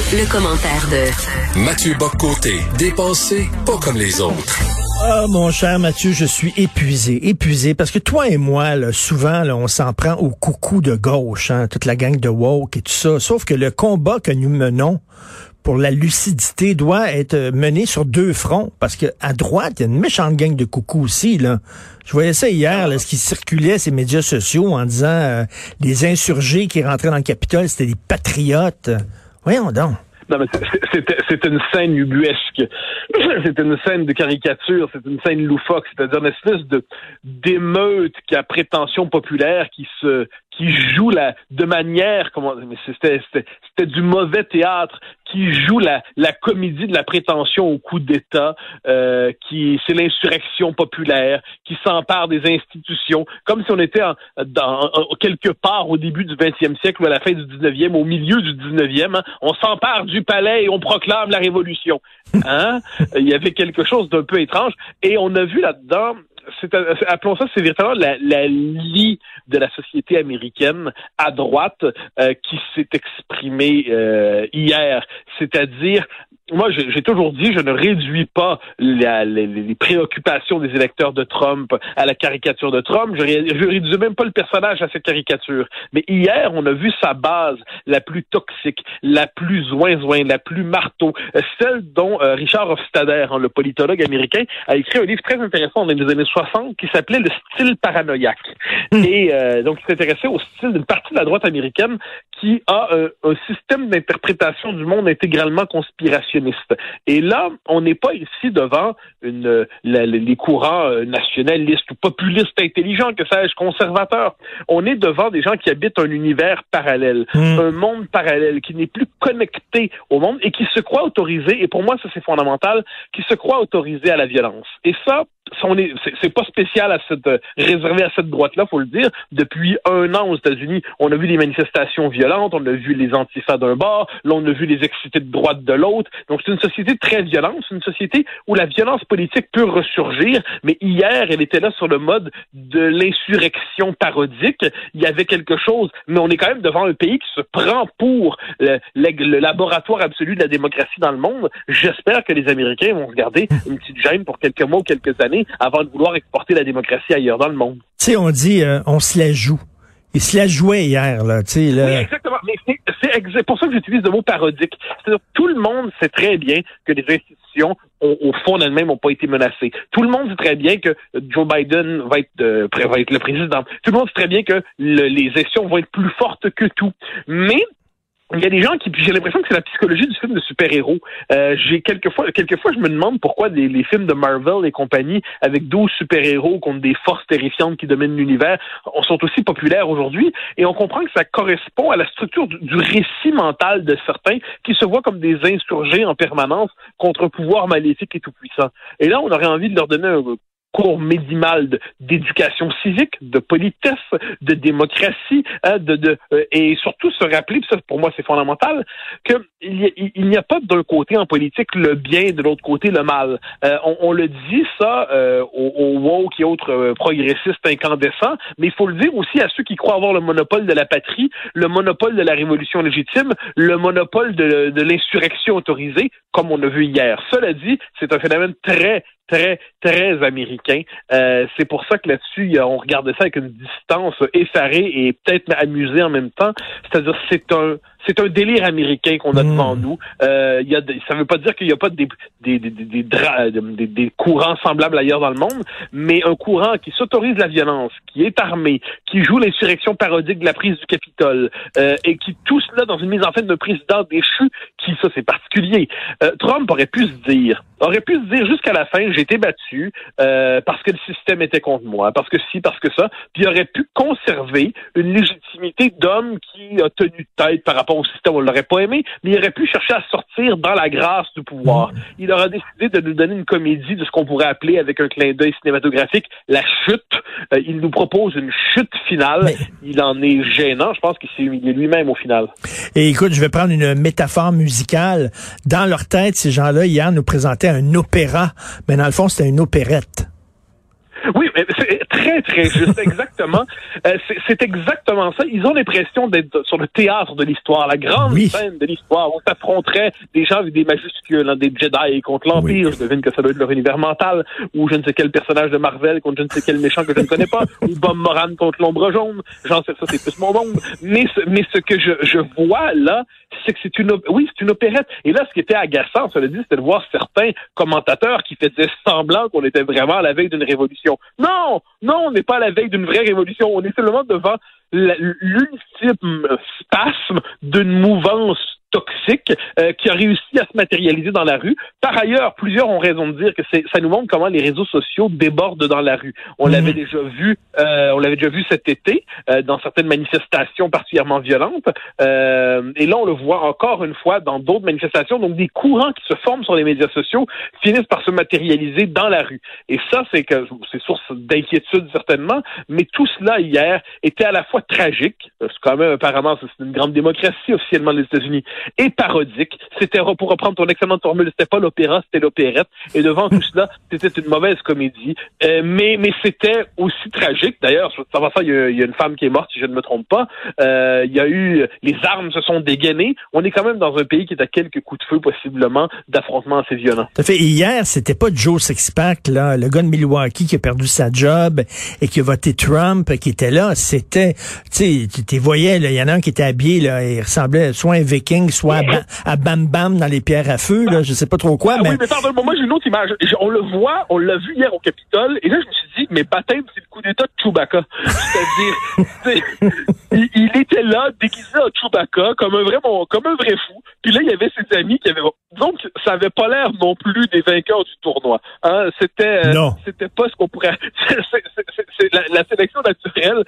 Le, commentaire de Mathieu Boccoté, dépensé pas comme les autres. Ah, mon cher Mathieu, je suis épuisé, épuisé, parce que toi et moi, là, souvent, là, on s'en prend au coucou de gauche, hein, toute la gang de woke et tout ça. Sauf que le combat que nous menons pour la lucidité doit être mené sur deux fronts, parce que à droite, il y a une méchante gang de coucou aussi, là. Je voyais ça hier, là, ce qui circulait ces médias sociaux en disant euh, les insurgés qui rentraient dans le Capitole, c'était des patriotes. Voyons donc. C'est une scène ubuesque. c'est une scène de caricature, c'est une scène loufoque, c'est-à-dire une espèce de d'émeute qui a prétention populaire, qui se qui joue la de manière comment c'était c'était du mauvais théâtre qui joue la, la comédie de la prétention au coup d'État, euh, qui c'est l'insurrection populaire, qui s'empare des institutions, comme si on était en, dans, quelque part au début du 20e siècle ou à la fin du 19e, au milieu du 19e. Hein. on s'empare du palais et on proclame la révolution. Hein? Il y avait quelque chose d'un peu étrange. Et on a vu là-dedans c'est, appelons ça, c'est véritablement la, lie de la société américaine à droite euh, qui s'est exprimée euh, hier. C'est-à-dire moi, j'ai toujours dit, je ne réduis pas les, préoccupations des électeurs de Trump à la caricature de Trump. Je, je réduis même pas le personnage à cette caricature. Mais hier, on a vu sa base la plus toxique, la plus zoin-zoin, la plus marteau, celle dont euh, Richard Hofstadter, hein, le politologue américain, a écrit un livre très intéressant dans les années 60 qui s'appelait Le style paranoïaque. Hmm. Et euh, donc, il s'intéressait au style d'une partie de la droite américaine qui a un système d'interprétation du monde intégralement et là, on n'est pas ici devant une, les courants euh, nationalistes ou populistes intelligents, que sais-je, conservateurs. On est devant des gens qui habitent un univers parallèle, hmm. un monde parallèle qui n'est plus connecté au monde et qui se croit autorisé, et pour moi, ça c'est fondamental, qui se croit autorisé à la violence. Et ça, c'est pas spécial à cette réservé à cette droite-là, faut le dire. Depuis un an aux États-Unis, on a vu des manifestations violentes, on a vu les antifas d'un bord, là a vu les excités de droite de l'autre. Donc c'est une société très violente, c'est une société où la violence politique peut ressurgir. Mais hier, elle était là sur le mode de l'insurrection parodique. Il y avait quelque chose, mais on est quand même devant un pays qui se prend pour le, le laboratoire absolu de la démocratie dans le monde. J'espère que les Américains vont regarder une petite gêne pour quelques mois ou quelques années avant de vouloir exporter la démocratie ailleurs dans le monde. Tu sais, on dit, euh, on se la joue. Il se la jouait hier, là, tu sais, là. Oui, exactement. Mais c'est pour ça que j'utilise le mot parodique. C'est-à-dire, tout le monde sait très bien que les institutions, au fond d'elles-mêmes, n'ont pas été menacées. Tout le monde sait très bien que Joe Biden va être, euh, va être le président. Tout le monde sait très bien que les institutions vont être plus fortes que tout. Mais il y a des gens qui, j'ai l'impression que c'est la psychologie du film de super-héros. Euh, j'ai quelquefois, quelquefois, je me demande pourquoi les films de Marvel et compagnie, avec 12 super-héros contre des forces terrifiantes qui dominent l'univers, sont aussi populaires aujourd'hui. Et on comprend que ça correspond à la structure du, du, récit mental de certains qui se voient comme des insurgés en permanence contre un pouvoir maléfique et tout-puissant. Et là, on aurait envie de leur donner un cours médimal d'éducation civique, de politesse, de démocratie, hein, de, de euh, et surtout se rappeler, ça pour moi c'est fondamental, qu'il n'y a, pas d'un côté en politique le bien, de l'autre côté le mal. Euh, on, on, le dit ça euh, aux, aux woke et autres euh, progressistes incandescents, mais il faut le dire aussi à ceux qui croient avoir le monopole de la patrie, le monopole de la révolution légitime, le monopole de, de l'insurrection autorisée, comme on a vu hier. Cela dit, c'est un phénomène très très, très américain. Euh, c'est pour ça que là-dessus, on regardait ça avec une distance effarée et peut-être amusée en même temps. C'est-à-dire, c'est un, c'est un délire américain qu'on a devant hmm. nous. Euh, y a ça ne veut pas dire qu'il n'y a pas des, des, des, des, des, des courants semblables ailleurs dans le monde, mais un courant qui s'autorise la violence, qui est armé, qui joue l'insurrection parodique de la prise du Capitole, euh, et qui tout cela dans une mise en fait d'un président déchu, qui, ça c'est particulier. Euh, Trump aurait pu se dire, aurait pu se dire jusqu'à la fin, j'ai été battu euh, parce que le système était contre moi, parce que si, parce que ça, puis il aurait pu conserver une légitimité d'homme qui a tenu tête par rapport au système, on l'aurait pas aimé, mais il aurait pu chercher à sortir dans la grâce du pouvoir. Mm. Il aurait décidé de nous donner une comédie de ce qu'on pourrait appeler, avec un clin d'œil cinématographique, la chute. Euh, il nous propose une chute finale. Il en est gênant. Je pense qu'il c'est lui-même au final. Et écoute, je vais prendre une métaphore musicale. Dans leur tête, ces gens-là, hier, nous présentaient un opéra, mais dans le fond, c'était une opérette. Oui, mais c'est très, très juste, exactement. Euh, c'est exactement ça. Ils ont l'impression d'être sur le théâtre de l'histoire, la grande scène de l'histoire, où s'affronterait des gens avec des majuscules, hein, des Jedi contre l'Empire, je devine que ça doit être leur univers mental, ou je ne sais quel personnage de Marvel contre je ne sais quel méchant que je ne connais pas, ou Bob Moran contre l'ombre jaune. J'en sais ça, c'est plus mon monde. Mais, mais ce que je, je vois là, c'est que c'est une, oui, c'est une opérette. Et là, ce qui était agaçant, ça le dit, c'était de voir certains commentateurs qui faisaient semblant qu'on était vraiment à la veille d'une révolution. Non, non, on n'est pas à la veille d'une vraie révolution. On est simplement devant l'ultime spasme d'une mouvance toxique euh, qui a réussi à se matérialiser dans la rue. Par ailleurs, plusieurs ont raison de dire que ça nous montre comment les réseaux sociaux débordent dans la rue. On mhm. l'avait déjà vu, euh, on l'avait déjà vu cet été euh, dans certaines manifestations particulièrement violentes. et là, on le voit encore une fois dans d'autres manifestations. Donc, des courants qui se forment sur les médias sociaux finissent par se matérialiser dans la rue. Et ça, c'est que c'est source d'inquiétude certainement. Mais tout cela hier était à la fois tragique. C'est quand même apparemment c'est une grande démocratie officiellement les États-Unis et parodique. C'était, pour reprendre ton excellente formule, c'était pas l'opéra, c'était l'opérette. Et devant tout cela, c'était une mauvaise comédie. Euh, mais mais c'était aussi tragique. D'ailleurs, va ça, il y, a, une femme qui est morte, si je ne me trompe pas. Euh, il y a eu, les armes se sont dégainées. On est quand même dans un pays qui est à quelques coups de feu, possiblement, d'affrontements assez violents. Ça fait, hier, c'était pas Joe Sixpack, là, le gars de Milwaukee qui a perdu sa job et qui a voté Trump, qui était là. C'était, tu sais, tu voyais, il y en a un qui était habillé, là, il ressemblait soit un viking, soit à, Bam Bam dans les pierres à feu, là, je sais pas trop quoi. Ah mais... Oui, mais pardon, moi j'ai une autre image. On le voit, on l'a vu hier au Capitole, et là je me suis dit, mais baptême, c'est le coup d'état de Chewbacca. C'est-à-dire, il, était là, déguisé en Chewbacca, comme un vrai, comme un vrai fou. Puis là, il y avait ses amis qui avaient, donc ça avait pas l'air non plus des vainqueurs du tournoi. Hein? C'était, euh, c'était pas ce qu'on pourrait. c'est la, la sélection naturelle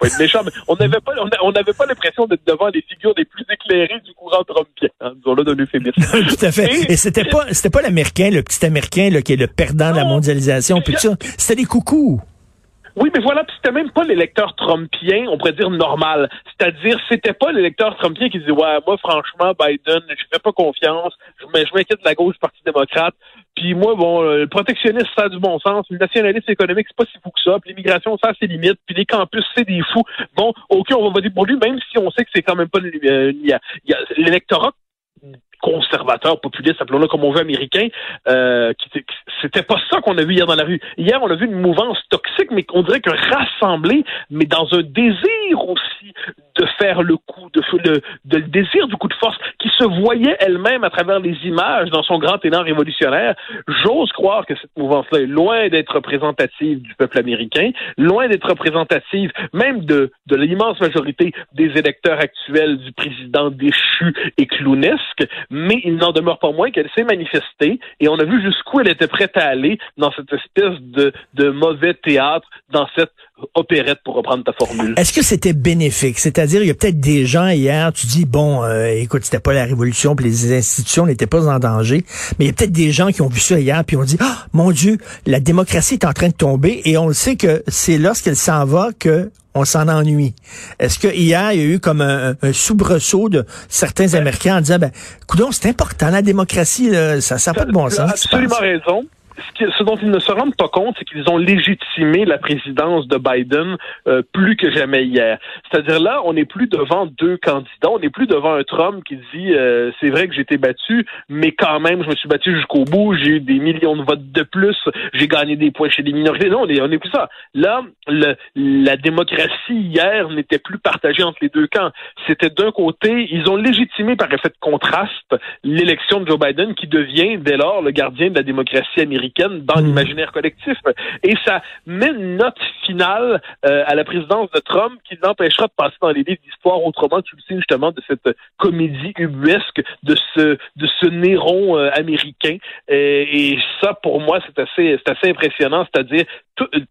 pas être méchant, mais on n'avait pas, on n'avait pas l'impression d'être devant les figures les plus éclairées du courant trumpien. Hein, disons-le d'un euphémisme. tout à fait. Et, c'était pas, c'était pas l'américain, le petit américain, là, qui est le perdant de la mondialisation, puis ça. C'était des coucous. Oui, mais voilà, c'était même pas l'électeur trumpien, on pourrait dire normal. C'est-à-dire, c'était pas l'électeur trumpien qui disait ouais, moi franchement Biden, je fais pas confiance, je m'inquiète de la gauche du Parti démocrate. Puis moi, bon, le protectionnisme, ça a du bon sens. Le nationalisme économique, c'est pas si fou que ça. Puis l'immigration, ça a ses limites. Puis les campus, c'est des fous. Bon, OK, on va voter pour lui, même si on sait que c'est quand même pas... Euh, l'électorat conservateur, populiste, appelons-le comme on veut, américain, euh, qui, c'était pas ça qu'on a vu hier dans la rue. Hier, on a vu une mouvance toxique, mais qu'on dirait que rassemblée, mais dans un désir aussi de faire le coup, de, de, de le désir du coup de force, qui se voyait elle-même à travers les images dans son grand élan révolutionnaire. J'ose croire que cette mouvance-là est loin d'être représentative du peuple américain, loin d'être représentative même de, de l'immense majorité des électeurs actuels du président déchu et clownesque, mais il n'en demeure pas moins qu'elle s'est manifestée et on a vu jusqu'où elle était prête à aller dans cette espèce de, de mauvais théâtre, dans cette opérette, pour reprendre ta formule. Est-ce que c'était bénéfique? C'est-à-dire, il y a peut-être des gens hier, tu dis, bon, euh, écoute, c'était pas la révolution, puis les institutions n'étaient pas en danger, mais il y a peut-être des gens qui ont vu ça hier, puis ont dit, ah, mon Dieu, la démocratie est en train de tomber, et on le sait que c'est lorsqu'elle s'en va que on s'en ennuie. Est-ce que hier, il y a eu comme un, soubresaut de certains Américains en disant, ben, coudon, c'est important, la démocratie, ça n'a pas de bon sens. Absolument raison ce, dont ils ne se rendent pas compte, c'est qu'ils ont légitimé la présidence de Biden euh, plus que jamais hier. C'est-à-dire là, on n'est plus devant deux candidats, on n'est plus devant un Trump qui dit euh, c'est vrai que j'ai été battu, mais quand même, je me suis battu jusqu'au bout, j'ai eu des millions de votes de plus, j'ai gagné des points chez les minorités. Non, on n'est est plus ça. Là, le, la démocratie hier n'était plus partagée entre les deux camps. C'était d'un côté, ils ont légitimé par effet de contraste l'élection de Joe Biden qui devient dès lors le gardien de la démocratie américaine dans hmm. l'imaginaire collectif. Et ça met une note finale euh, à la présidence de Trump qui l'empêchera de passer dans les livres d'histoire autrement, tu le sais justement, de cette comédie ubuesque, de ce, de ce Néron euh, américain. Et, et, ça, pour moi, c'est assez, c'est assez impressionnant, c'est-à-dire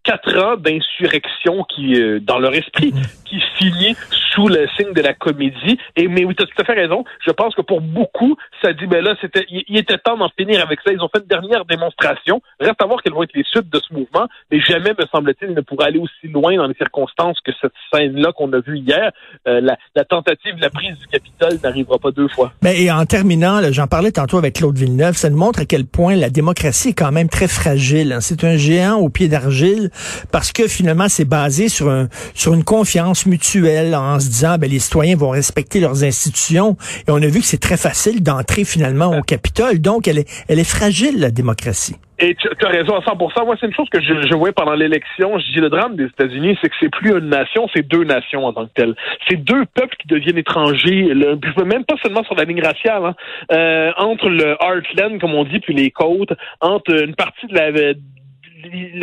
quatre ans d'insurrection qui, euh, dans leur esprit, hmm. qui finit sous le signe de la comédie. Et mais oui, tu as tout à fait raison. Je pense que pour beaucoup, ça dit, ben là, c'était, il, était temps d'en finir avec ça. Ils ont fait une dernière démonstration Reste à voir quelles vont être les suites de ce mouvement, mais jamais, me semble-t-il, ne pourrait aller aussi loin dans les circonstances que cette scène-là qu'on a vue hier. Euh, la, la, tentative de la prise du Capitole n'arrivera pas deux fois. Mais et en terminant, j'en parlais tantôt avec Claude Villeneuve, ça nous montre à quel point la démocratie est quand même très fragile. Hein. C'est un géant au pied d'argile parce que finalement, c'est basé sur, un, sur une confiance mutuelle en se disant, ben, les citoyens vont respecter leurs institutions. Et on a vu que c'est très facile d'entrer finalement au Capitole. Donc, elle est, elle est fragile, la démocratie. Et tu as raison à 100%. Moi, c'est une chose que je, je voyais pendant l'élection. Je dis le drame des États-Unis, c'est que c'est plus une nation, c'est deux nations en tant que telles. C'est deux peuples qui deviennent étrangers, le, même pas seulement sur la ligne raciale, hein. euh, entre le heartland, comme on dit, puis les côtes, entre une partie de la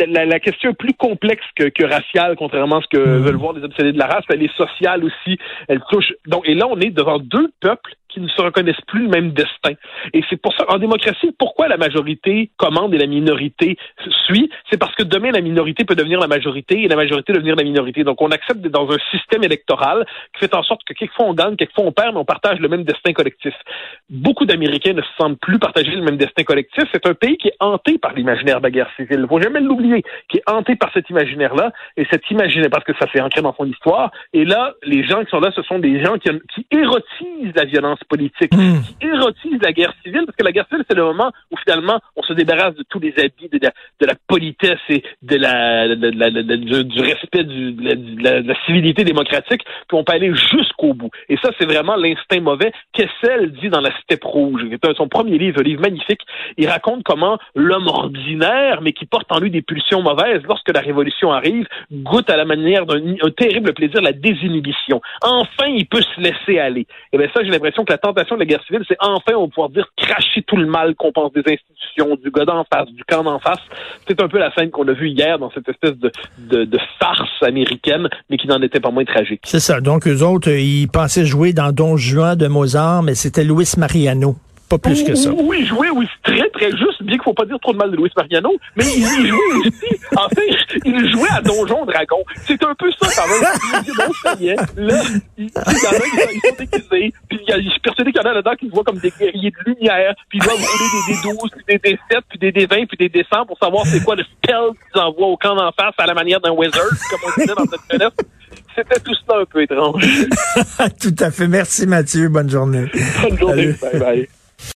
la, la, question est plus complexe que, que raciale, contrairement à ce que mmh. veulent voir les obsédés de la race. Elle est sociale aussi. Elle touche. Donc, et là, on est devant deux peuples qui ne se reconnaissent plus le même destin. Et c'est pour ça, en démocratie, pourquoi la majorité commande et la minorité suit? C'est parce que demain, la minorité peut devenir la majorité et la majorité devenir la minorité. Donc, on accepte dans un système électoral qui fait en sorte que quelquefois on gagne, quelquefois on perd, mais on partage le même destin collectif. Beaucoup d'Américains ne se sentent plus partager le même destin collectif. C'est un pays qui est hanté par l'imaginaire de la guerre civile. Faut jamais l'oublier, qui est hanté par cet imaginaire-là et cet imaginaire parce que ça s'est ancré dans son histoire. Et là, les gens qui sont là, ce sont des gens qui, qui érotisent la violence politique, hmm. qui érotise la guerre civile, parce que la guerre civile, c'est le moment où finalement on se débarrasse de tous les habits de la, politesse et de la, du, respect de, la, civilité démocratique, puis on peut aller jusqu'au bout. Et ça, c'est vraiment l'instinct mauvais. Kessel dit dans La Steppe Rouge, son premier livre, un livre magnifique, il raconte comment l'homme ordinaire, mais qui porte en lui des pulsions mauvaises, lorsque la révolution arrive, goûte à la manière d'un terrible plaisir, la désinhibition. Enfin, il peut se laisser aller. Et bien ça, j'ai l'impression la tentation de la guerre civile, c'est enfin, on va pouvoir dire, cracher tout le mal qu'on pense des institutions, du gars d'en face, du camp d'en face. C'est un peu la scène qu'on a vue hier dans cette espèce de, farce américaine, mais qui n'en était pas moins tragique. C'est ça. Donc, eux autres, ils pensaient jouer dans Don Juan de Mozart, mais c'était Luis Mariano. Pas plus que ça. Oui, jouer, oui, c'est très, très juste, bien qu'il faut pas dire trop de mal de Luis Mariano, mais il, jouait aussi, en fait, il jouait à Donjon Dragon. C'est un peu ça, quand même. Il dit, bon, ça y est, là, il, y en a, ils sont déguisés, puis il y a, je suis persuadé qu'il y en a là-dedans qui se voient comme des guerriers de lumière, puis ils doivent rouler des D12, puis des D7, puis des D20, puis des D100 pour savoir c'est quoi le spell qu'ils envoient au camp d'en face à la manière d'un wizard, comme on disait dans cette jeunesse c'était tout ça un peu étrange. tout à fait. Merci Mathieu. Bonne journée. Bonne journée. Bye bye.